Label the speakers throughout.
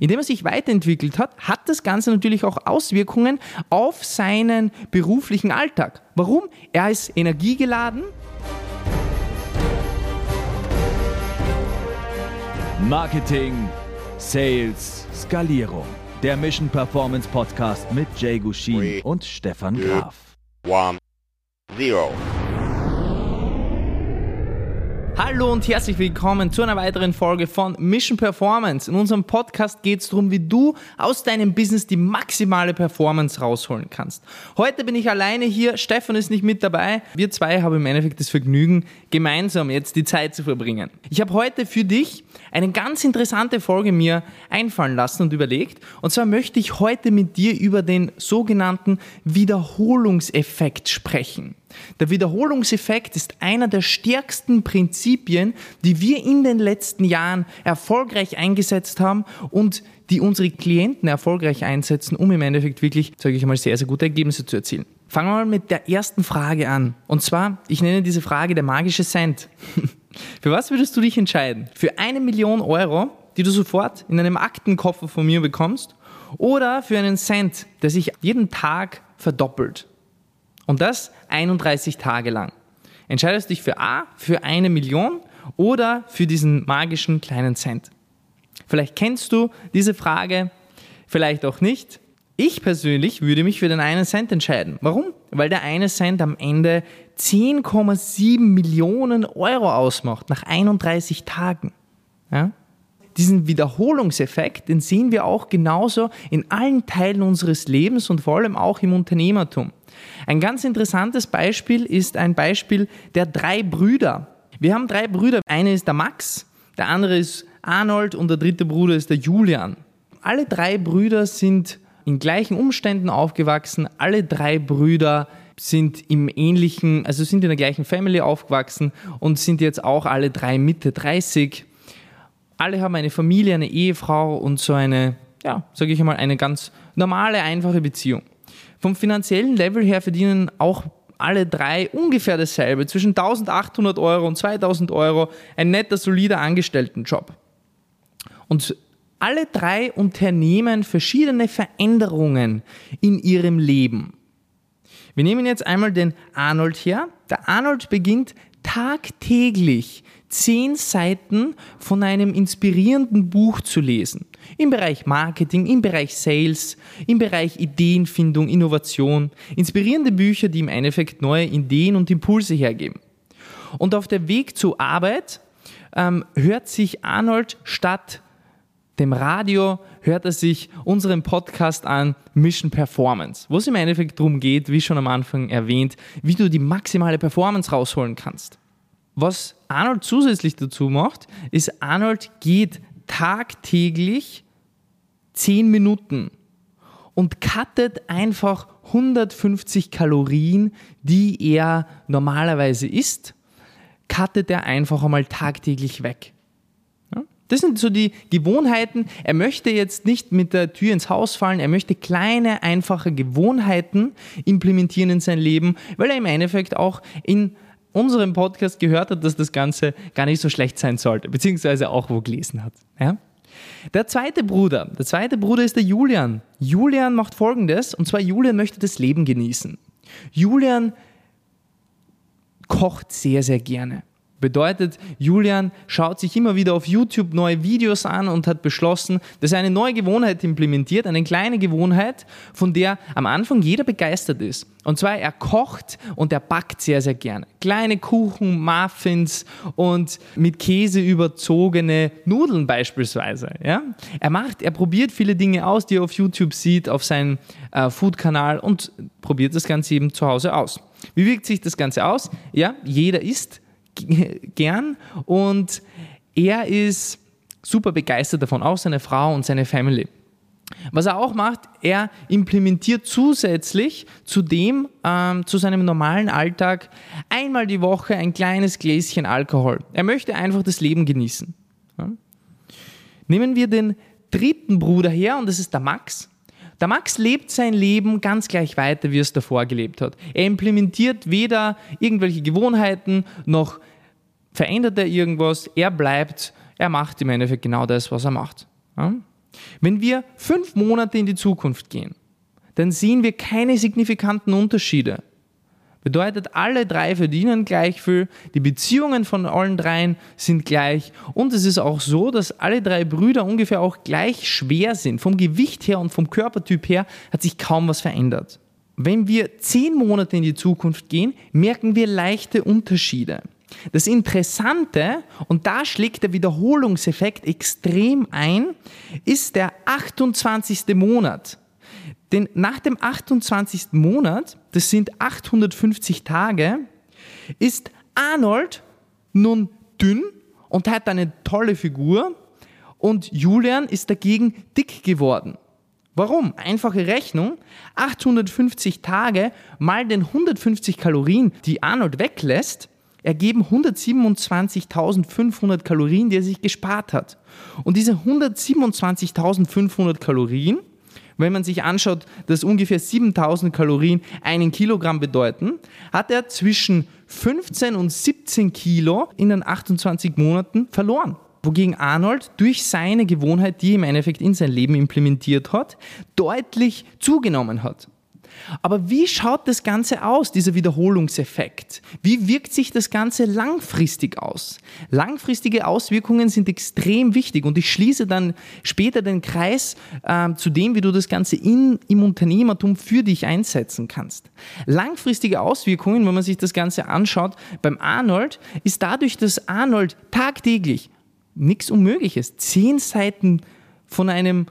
Speaker 1: Indem er sich weiterentwickelt hat, hat das Ganze natürlich auch Auswirkungen auf seinen beruflichen Alltag. Warum? Er ist energiegeladen.
Speaker 2: Marketing, Sales, Skalierung. Der Mission Performance Podcast mit Jay Gushin und Stefan Graf.
Speaker 3: One, zero.
Speaker 1: Hallo und herzlich willkommen zu einer weiteren Folge von Mission Performance. In unserem Podcast geht es darum, wie du aus deinem Business die maximale Performance rausholen kannst. Heute bin ich alleine hier, Stefan ist nicht mit dabei. Wir zwei haben im Endeffekt das Vergnügen, gemeinsam jetzt die Zeit zu verbringen. Ich habe heute für dich eine ganz interessante Folge mir einfallen lassen und überlegt. Und zwar möchte ich heute mit dir über den sogenannten Wiederholungseffekt sprechen. Der Wiederholungseffekt ist einer der stärksten Prinzipien, die wir in den letzten Jahren erfolgreich eingesetzt haben und die unsere Klienten erfolgreich einsetzen, um im Endeffekt wirklich, sage ich einmal, sehr, sehr gute Ergebnisse zu erzielen. Fangen wir mal mit der ersten Frage an. Und zwar, ich nenne diese Frage der magische Cent. Für was würdest du dich entscheiden? Für eine Million Euro, die du sofort in einem Aktenkoffer von mir bekommst, oder für einen Cent, der sich jeden Tag verdoppelt? Und das 31 Tage lang. Entscheidest du dich für A, für eine Million oder für diesen magischen kleinen Cent. Vielleicht kennst du diese Frage, vielleicht auch nicht. Ich persönlich würde mich für den einen Cent entscheiden. Warum? Weil der eine Cent am Ende 10,7 Millionen Euro ausmacht nach 31 Tagen. Ja? Diesen Wiederholungseffekt, den sehen wir auch genauso in allen Teilen unseres Lebens und vor allem auch im Unternehmertum. Ein ganz interessantes Beispiel ist ein Beispiel der drei Brüder. Wir haben drei Brüder. Einer ist der Max, der andere ist Arnold und der dritte Bruder ist der Julian. Alle drei Brüder sind in gleichen Umständen aufgewachsen. Alle drei Brüder sind im ähnlichen, also sind in der gleichen Family aufgewachsen und sind jetzt auch alle drei Mitte 30. Alle haben eine Familie, eine Ehefrau und so eine, ja, sage ich mal, eine ganz normale, einfache Beziehung. Vom finanziellen Level her verdienen auch alle drei ungefähr dasselbe, zwischen 1800 Euro und 2000 Euro, ein netter, solider Angestelltenjob. Und alle drei unternehmen verschiedene Veränderungen in ihrem Leben. Wir nehmen jetzt einmal den Arnold her. Der Arnold beginnt tagtäglich zehn Seiten von einem inspirierenden Buch zu lesen. Im Bereich Marketing, im Bereich Sales, im Bereich Ideenfindung, Innovation. Inspirierende Bücher, die im Endeffekt neue Ideen und Impulse hergeben. Und auf der Weg zur Arbeit ähm, hört sich Arnold statt dem Radio, hört er sich unseren Podcast an, Mission Performance, wo es im Endeffekt darum geht, wie schon am Anfang erwähnt, wie du die maximale Performance rausholen kannst. Was Arnold zusätzlich dazu macht, ist, Arnold geht tagtäglich 10 Minuten und cuttet einfach 150 Kalorien, die er normalerweise isst, cuttet er einfach einmal tagtäglich weg. Das sind so die Gewohnheiten. Er möchte jetzt nicht mit der Tür ins Haus fallen, er möchte kleine, einfache Gewohnheiten implementieren in sein Leben, weil er im Endeffekt auch in unserem Podcast gehört hat, dass das Ganze gar nicht so schlecht sein sollte, beziehungsweise auch wo gelesen hat. Ja? Der zweite Bruder, der zweite Bruder ist der Julian. Julian macht folgendes, und zwar Julian möchte das Leben genießen. Julian kocht sehr, sehr gerne. Bedeutet, Julian schaut sich immer wieder auf YouTube neue Videos an und hat beschlossen, dass er eine neue Gewohnheit implementiert, eine kleine Gewohnheit, von der am Anfang jeder begeistert ist. Und zwar, er kocht und er backt sehr, sehr gerne. Kleine Kuchen, Muffins und mit Käse überzogene Nudeln beispielsweise. Ja? Er macht, er probiert viele Dinge aus, die er auf YouTube sieht, auf seinem äh, Food-Kanal und probiert das Ganze eben zu Hause aus. Wie wirkt sich das Ganze aus? Ja, jeder isst gern und er ist super begeistert davon, auch seine Frau und seine Family. Was er auch macht, er implementiert zusätzlich zu dem, ähm, zu seinem normalen Alltag, einmal die Woche ein kleines Gläschen Alkohol. Er möchte einfach das Leben genießen. Ja? Nehmen wir den dritten Bruder her und das ist der Max. Der Max lebt sein Leben ganz gleich weiter, wie er es davor gelebt hat. Er implementiert weder irgendwelche Gewohnheiten noch verändert er irgendwas. Er bleibt, er macht im Endeffekt genau das, was er macht. Ja? Wenn wir fünf Monate in die Zukunft gehen, dann sehen wir keine signifikanten Unterschiede. Bedeutet, alle drei verdienen gleich viel, die Beziehungen von allen dreien sind gleich und es ist auch so, dass alle drei Brüder ungefähr auch gleich schwer sind. Vom Gewicht her und vom Körpertyp her hat sich kaum was verändert. Wenn wir zehn Monate in die Zukunft gehen, merken wir leichte Unterschiede. Das Interessante, und da schlägt der Wiederholungseffekt extrem ein, ist der 28. Monat. Denn nach dem 28. Monat, das sind 850 Tage, ist Arnold nun dünn und hat eine tolle Figur und Julian ist dagegen dick geworden. Warum? Einfache Rechnung. 850 Tage mal den 150 Kalorien, die Arnold weglässt, ergeben 127.500 Kalorien, die er sich gespart hat. Und diese 127.500 Kalorien wenn man sich anschaut, dass ungefähr 7000 Kalorien einen Kilogramm bedeuten, hat er zwischen 15 und 17 Kilo in den 28 Monaten verloren. Wogegen Arnold durch seine Gewohnheit, die er im Endeffekt in sein Leben implementiert hat, deutlich zugenommen hat. Aber wie schaut das Ganze aus, dieser Wiederholungseffekt? Wie wirkt sich das Ganze langfristig aus? Langfristige Auswirkungen sind extrem wichtig und ich schließe dann später den Kreis äh, zu dem, wie du das Ganze in, im Unternehmertum für dich einsetzen kannst. Langfristige Auswirkungen, wenn man sich das Ganze anschaut, beim Arnold ist dadurch, dass Arnold tagtäglich nichts Unmögliches, zehn Seiten von einem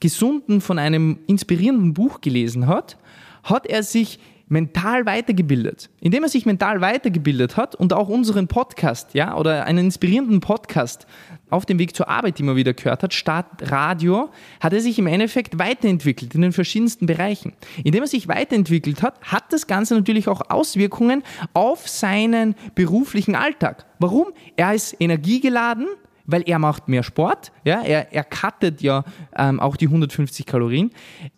Speaker 1: gesunden, von einem inspirierenden Buch gelesen hat, hat er sich mental weitergebildet. Indem er sich mental weitergebildet hat und auch unseren Podcast, ja, oder einen inspirierenden Podcast auf dem Weg zur Arbeit immer wieder gehört hat, Start Radio, hat er sich im Endeffekt weiterentwickelt in den verschiedensten Bereichen. Indem er sich weiterentwickelt hat, hat das Ganze natürlich auch Auswirkungen auf seinen beruflichen Alltag. Warum? Er ist energiegeladen, weil er macht mehr Sport, ja, er, er cuttet ja ähm, auch die 150 Kalorien.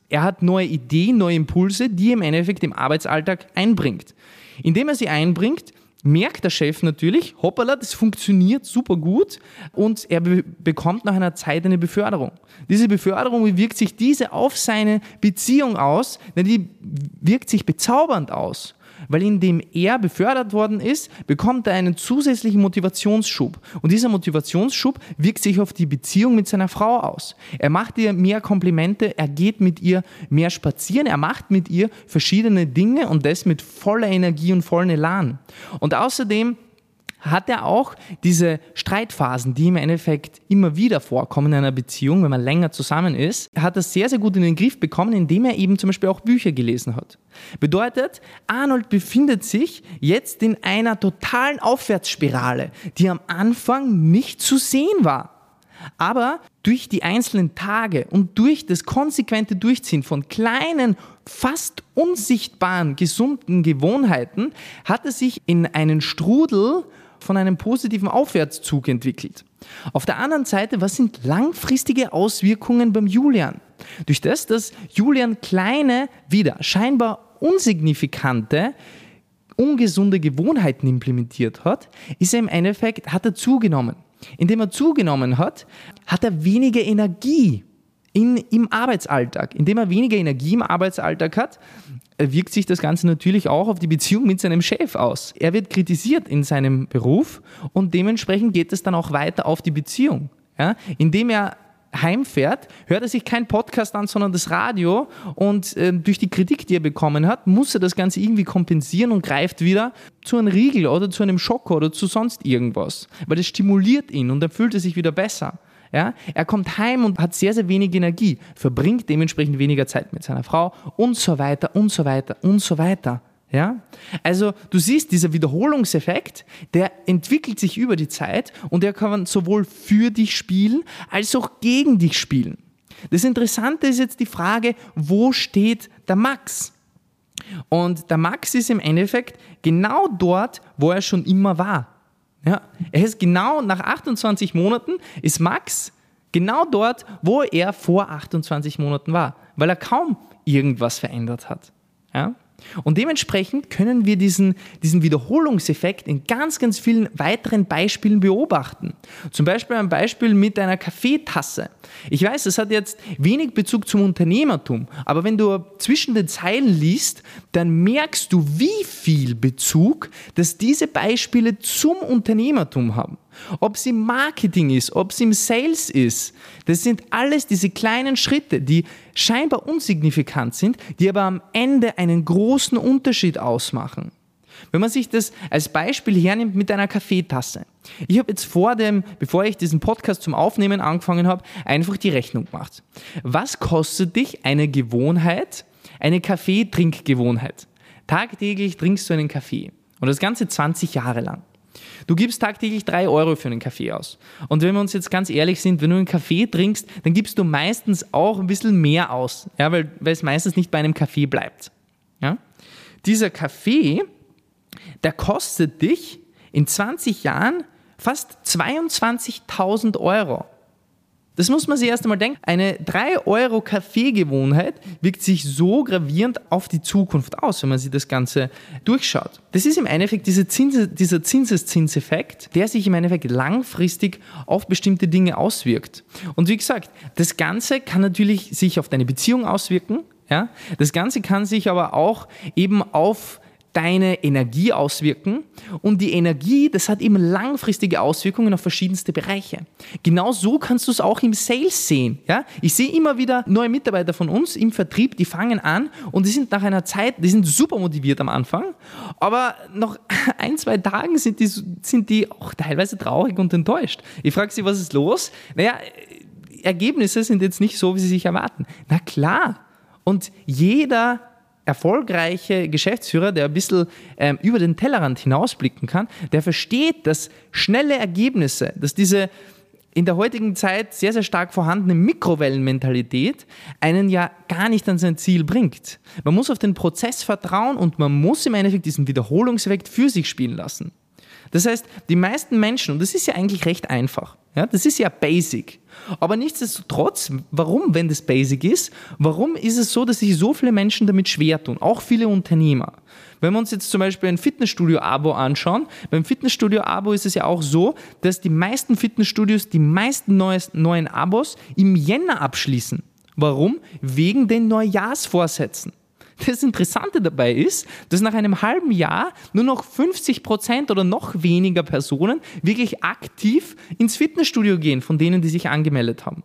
Speaker 1: Er hat neue Ideen, neue Impulse, die er im Endeffekt im Arbeitsalltag einbringt. Indem er sie einbringt, merkt der Chef natürlich, hoppala, das funktioniert super gut und er be bekommt nach einer Zeit eine Beförderung. Diese Beförderung, wie wirkt sich diese auf seine Beziehung aus? Denn die wirkt sich bezaubernd aus weil indem er befördert worden ist, bekommt er einen zusätzlichen Motivationsschub. Und dieser Motivationsschub wirkt sich auf die Beziehung mit seiner Frau aus. Er macht ihr mehr Komplimente, er geht mit ihr mehr spazieren, er macht mit ihr verschiedene Dinge und das mit voller Energie und vollem Elan. Und außerdem hat er auch diese Streitphasen, die im Endeffekt immer wieder vorkommen in einer Beziehung, wenn man länger zusammen ist, hat er sehr, sehr gut in den Griff bekommen, indem er eben zum Beispiel auch Bücher gelesen hat. Bedeutet, Arnold befindet sich jetzt in einer totalen Aufwärtsspirale, die am Anfang nicht zu sehen war. Aber durch die einzelnen Tage und durch das konsequente Durchziehen von kleinen, fast unsichtbaren, gesunden Gewohnheiten hat er sich in einen Strudel von einem positiven Aufwärtszug entwickelt. Auf der anderen Seite, was sind langfristige Auswirkungen beim Julian? Durch das, dass Julian kleine, wieder scheinbar unsignifikante, ungesunde Gewohnheiten implementiert hat, ist er im Endeffekt, hat er zugenommen. Indem er zugenommen hat, hat er weniger Energie in, im Arbeitsalltag. Indem er weniger Energie im Arbeitsalltag hat, wirkt sich das Ganze natürlich auch auf die Beziehung mit seinem Chef aus. Er wird kritisiert in seinem Beruf und dementsprechend geht es dann auch weiter auf die Beziehung. Ja? Indem er heimfährt, hört er sich kein Podcast an, sondern das Radio und äh, durch die Kritik, die er bekommen hat, muss er das Ganze irgendwie kompensieren und greift wieder zu einem Riegel oder zu einem Schocker oder zu sonst irgendwas, weil das stimuliert ihn und dann fühlt er sich wieder besser. Ja? Er kommt heim und hat sehr, sehr wenig Energie, verbringt dementsprechend weniger Zeit mit seiner Frau und so weiter und so weiter und so weiter. Ja? Also du siehst, dieser Wiederholungseffekt, der entwickelt sich über die Zeit und der kann sowohl für dich spielen als auch gegen dich spielen. Das Interessante ist jetzt die Frage, wo steht der Max? Und der Max ist im Endeffekt genau dort, wo er schon immer war. Ja, er ist genau nach 28 Monaten, ist Max genau dort, wo er vor 28 Monaten war, weil er kaum irgendwas verändert hat. Ja? Und dementsprechend können wir diesen, diesen Wiederholungseffekt in ganz, ganz vielen weiteren Beispielen beobachten. Zum Beispiel ein Beispiel mit einer Kaffeetasse. Ich weiß, das hat jetzt wenig Bezug zum Unternehmertum, aber wenn du zwischen den Zeilen liest, dann merkst du, wie viel Bezug, dass diese Beispiele zum Unternehmertum haben. Ob es im Marketing ist, ob es im Sales ist, das sind alles diese kleinen Schritte, die scheinbar unsignifikant sind, die aber am Ende einen großen Unterschied ausmachen. Wenn man sich das als Beispiel hernimmt mit einer Kaffeetasse. Ich habe jetzt vor dem, bevor ich diesen Podcast zum Aufnehmen angefangen habe, einfach die Rechnung gemacht. Was kostet dich eine Gewohnheit, eine Kaffeetrinkgewohnheit? Tagtäglich trinkst du einen Kaffee. Und das Ganze 20 Jahre lang. Du gibst tagtäglich drei Euro für einen Kaffee aus. Und wenn wir uns jetzt ganz ehrlich sind, wenn du einen Kaffee trinkst, dann gibst du meistens auch ein bisschen mehr aus, ja, weil, weil es meistens nicht bei einem Kaffee bleibt. Ja? Dieser Kaffee, der kostet dich in 20 Jahren fast 22.000 Euro. Das muss man sich erst einmal denken. Eine 3 Euro Kaffeegewohnheit wirkt sich so gravierend auf die Zukunft aus, wenn man sich das Ganze durchschaut. Das ist im Endeffekt diese Zinse, dieser Zinseszinseffekt, der sich im Endeffekt langfristig auf bestimmte Dinge auswirkt. Und wie gesagt, das Ganze kann natürlich sich auf deine Beziehung auswirken. Ja? Das Ganze kann sich aber auch eben auf deine Energie auswirken und die Energie, das hat eben langfristige Auswirkungen auf verschiedenste Bereiche. Genau so kannst du es auch im Sales sehen. Ja? Ich sehe immer wieder neue Mitarbeiter von uns im Vertrieb, die fangen an und die sind nach einer Zeit, die sind super motiviert am Anfang, aber nach ein, zwei Tagen sind die, sind die auch teilweise traurig und enttäuscht. Ich frage sie, was ist los? Naja, Ergebnisse sind jetzt nicht so, wie sie sich erwarten. Na klar. Und jeder erfolgreiche Geschäftsführer, der ein bisschen ähm, über den Tellerrand hinausblicken kann, der versteht, dass schnelle Ergebnisse, dass diese in der heutigen Zeit sehr, sehr stark vorhandene Mikrowellenmentalität einen ja gar nicht an sein Ziel bringt. Man muss auf den Prozess vertrauen und man muss im Endeffekt diesen Wiederholungseffekt für sich spielen lassen. Das heißt, die meisten Menschen, und das ist ja eigentlich recht einfach, ja, das ist ja basic. Aber nichtsdestotrotz, warum, wenn das basic ist, warum ist es so, dass sich so viele Menschen damit schwer tun? Auch viele Unternehmer. Wenn wir uns jetzt zum Beispiel ein Fitnessstudio-Abo anschauen, beim Fitnessstudio-Abo ist es ja auch so, dass die meisten Fitnessstudios die meisten neues, neuen Abos im Jänner abschließen. Warum? Wegen den Neujahrsvorsätzen. Das Interessante dabei ist, dass nach einem halben Jahr nur noch 50 Prozent oder noch weniger Personen wirklich aktiv ins Fitnessstudio gehen, von denen, die sich angemeldet haben.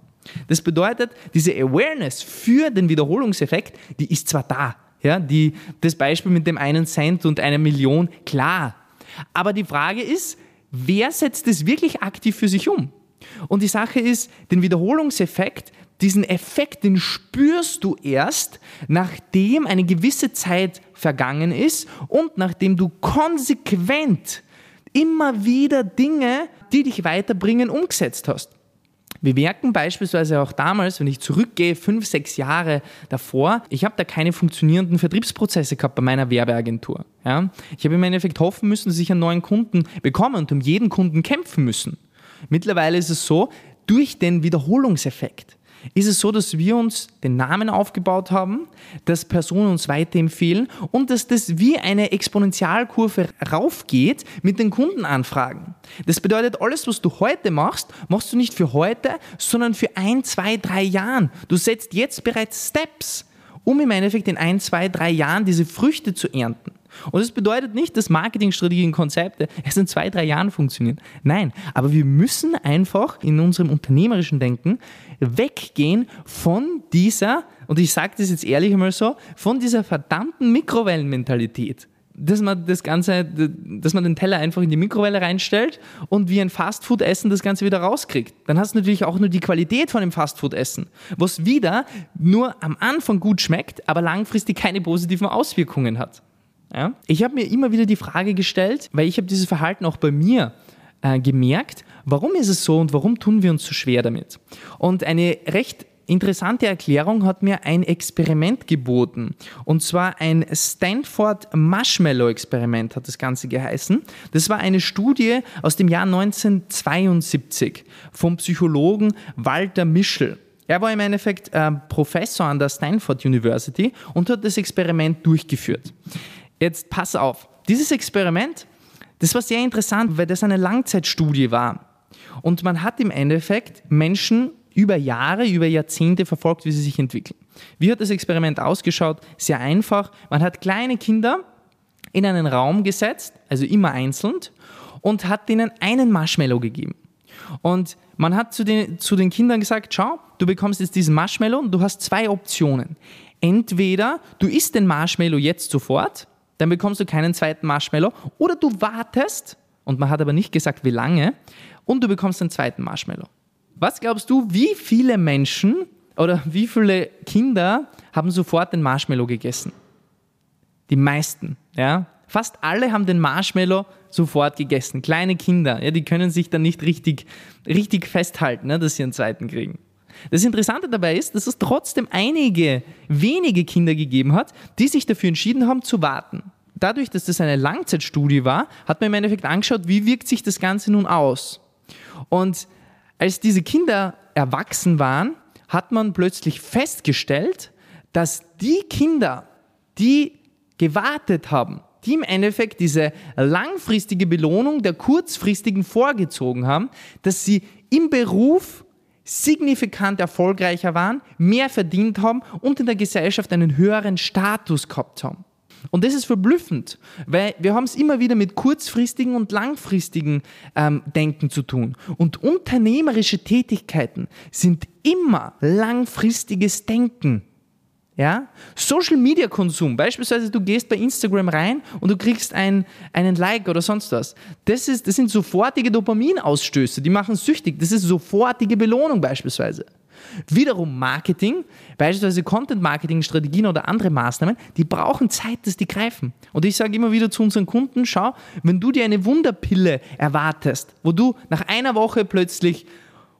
Speaker 1: Das bedeutet, diese Awareness für den Wiederholungseffekt, die ist zwar da. Ja, die, das Beispiel mit dem einen Cent und einer Million, klar. Aber die Frage ist, wer setzt es wirklich aktiv für sich um? Und die Sache ist, den Wiederholungseffekt, diesen Effekt, den spürst du erst, nachdem eine gewisse Zeit vergangen ist und nachdem du konsequent immer wieder Dinge, die dich weiterbringen, umgesetzt hast. Wir merken beispielsweise auch damals, wenn ich zurückgehe, fünf, sechs Jahre davor, ich habe da keine funktionierenden Vertriebsprozesse gehabt bei meiner Werbeagentur. Ja? Ich habe im Endeffekt hoffen müssen, dass ich einen neuen Kunden bekomme und um jeden Kunden kämpfen müssen. Mittlerweile ist es so, durch den Wiederholungseffekt ist es so, dass wir uns den Namen aufgebaut haben, dass Personen uns weiterempfehlen und dass das wie eine Exponentialkurve raufgeht mit den Kundenanfragen. Das bedeutet, alles, was du heute machst, machst du nicht für heute, sondern für ein, zwei, drei Jahren. Du setzt jetzt bereits Steps, um im Endeffekt in ein, zwei, drei Jahren diese Früchte zu ernten. Und das bedeutet nicht, dass Marketingstrategien, Konzepte erst in zwei, drei Jahren funktionieren. Nein, aber wir müssen einfach in unserem unternehmerischen Denken weggehen von dieser, und ich sage das jetzt ehrlich einmal so, von dieser verdammten Mikrowellenmentalität dass man das Ganze, dass man den Teller einfach in die Mikrowelle reinstellt und wie ein Fastfood-Essen das Ganze wieder rauskriegt. Dann hast du natürlich auch nur die Qualität von dem Fastfood-Essen, was wieder nur am Anfang gut schmeckt, aber langfristig keine positiven Auswirkungen hat. Ja? Ich habe mir immer wieder die Frage gestellt, weil ich habe dieses Verhalten auch bei mir äh, gemerkt, warum ist es so und warum tun wir uns so schwer damit? Und eine recht interessante Erklärung hat mir ein Experiment geboten. Und zwar ein Stanford Marshmallow Experiment hat das Ganze geheißen. Das war eine Studie aus dem Jahr 1972 vom Psychologen Walter Mischel. Er war im Endeffekt äh, Professor an der Stanford University und hat das Experiment durchgeführt. Jetzt pass auf, dieses Experiment, das war sehr interessant, weil das eine Langzeitstudie war. Und man hat im Endeffekt Menschen über Jahre, über Jahrzehnte verfolgt, wie sie sich entwickeln. Wie hat das Experiment ausgeschaut? Sehr einfach. Man hat kleine Kinder in einen Raum gesetzt, also immer einzeln, und hat ihnen einen Marshmallow gegeben. Und man hat zu den, zu den Kindern gesagt, schau, du bekommst jetzt diesen Marshmallow und du hast zwei Optionen. Entweder du isst den Marshmallow jetzt sofort, dann bekommst du keinen zweiten Marshmallow, oder du wartest, und man hat aber nicht gesagt, wie lange, und du bekommst einen zweiten Marshmallow. Was glaubst du, wie viele Menschen oder wie viele Kinder haben sofort den Marshmallow gegessen? Die meisten, ja. Fast alle haben den Marshmallow sofort gegessen. Kleine Kinder, ja, die können sich dann nicht richtig, richtig festhalten, ne, dass sie einen zweiten kriegen. Das Interessante dabei ist, dass es trotzdem einige wenige Kinder gegeben hat, die sich dafür entschieden haben zu warten. Dadurch, dass das eine Langzeitstudie war, hat man im Endeffekt angeschaut, wie wirkt sich das Ganze nun aus. Und als diese Kinder erwachsen waren, hat man plötzlich festgestellt, dass die Kinder, die gewartet haben, die im Endeffekt diese langfristige Belohnung der kurzfristigen vorgezogen haben, dass sie im Beruf signifikant erfolgreicher waren, mehr verdient haben und in der Gesellschaft einen höheren Status gehabt haben. Und das ist verblüffend, weil wir haben es immer wieder mit kurzfristigen und langfristigen ähm, Denken zu tun. Und unternehmerische Tätigkeiten sind immer langfristiges Denken. Ja? Social Media Konsum, beispielsweise du gehst bei Instagram rein und du kriegst ein, einen Like oder sonst was. Das, ist, das sind sofortige Dopaminausstöße, die machen süchtig. Das ist sofortige Belohnung beispielsweise. Wiederum Marketing, beispielsweise Content-Marketing-Strategien oder andere Maßnahmen, die brauchen Zeit, dass die greifen. Und ich sage immer wieder zu unseren Kunden, schau, wenn du dir eine Wunderpille erwartest, wo du nach einer Woche plötzlich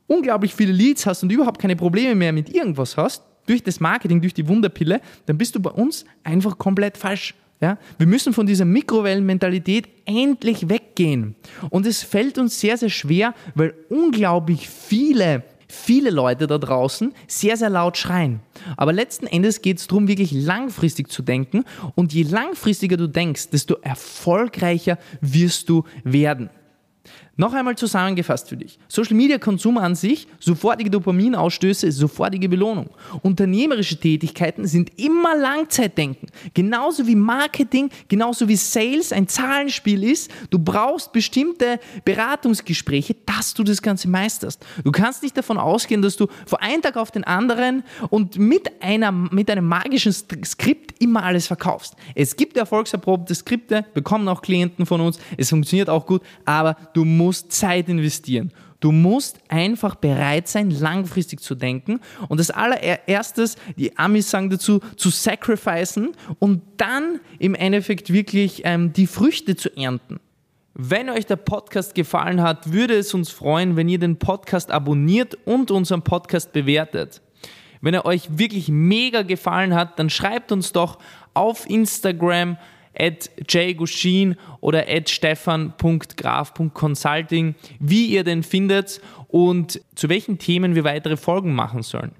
Speaker 1: unglaublich viele Leads hast und überhaupt keine Probleme mehr mit irgendwas hast, durch das Marketing, durch die Wunderpille, dann bist du bei uns einfach komplett falsch. Ja? Wir müssen von dieser Mikrowellenmentalität endlich weggehen. Und es fällt uns sehr, sehr schwer, weil unglaublich viele, viele Leute da draußen sehr, sehr laut schreien. Aber letzten Endes geht es darum, wirklich langfristig zu denken. Und je langfristiger du denkst, desto erfolgreicher wirst du werden. Noch einmal zusammengefasst für dich. Social Media Konsum an sich, sofortige Dopaminausstöße, sofortige Belohnung. Unternehmerische Tätigkeiten sind immer Langzeitdenken. Genauso wie Marketing, genauso wie Sales ein Zahlenspiel ist. Du brauchst bestimmte Beratungsgespräche, dass du das Ganze meisterst. Du kannst nicht davon ausgehen, dass du von einem Tag auf den anderen und mit, einer, mit einem magischen Skript immer alles verkaufst. Es gibt erfolgserprobte Skripte, bekommen auch Klienten von uns, es funktioniert auch gut, aber du musst musst Zeit investieren. Du musst einfach bereit sein, langfristig zu denken. Und das allererstes, die Amis sagen dazu, zu sacrificen und dann im Endeffekt wirklich ähm, die Früchte zu ernten. Wenn euch der Podcast gefallen hat, würde es uns freuen, wenn ihr den Podcast abonniert und unseren Podcast bewertet. Wenn er euch wirklich mega gefallen hat, dann schreibt uns doch auf Instagram, at jgushin oder at stefan.graf.consulting, wie ihr den findet und zu welchen Themen wir weitere Folgen machen sollen.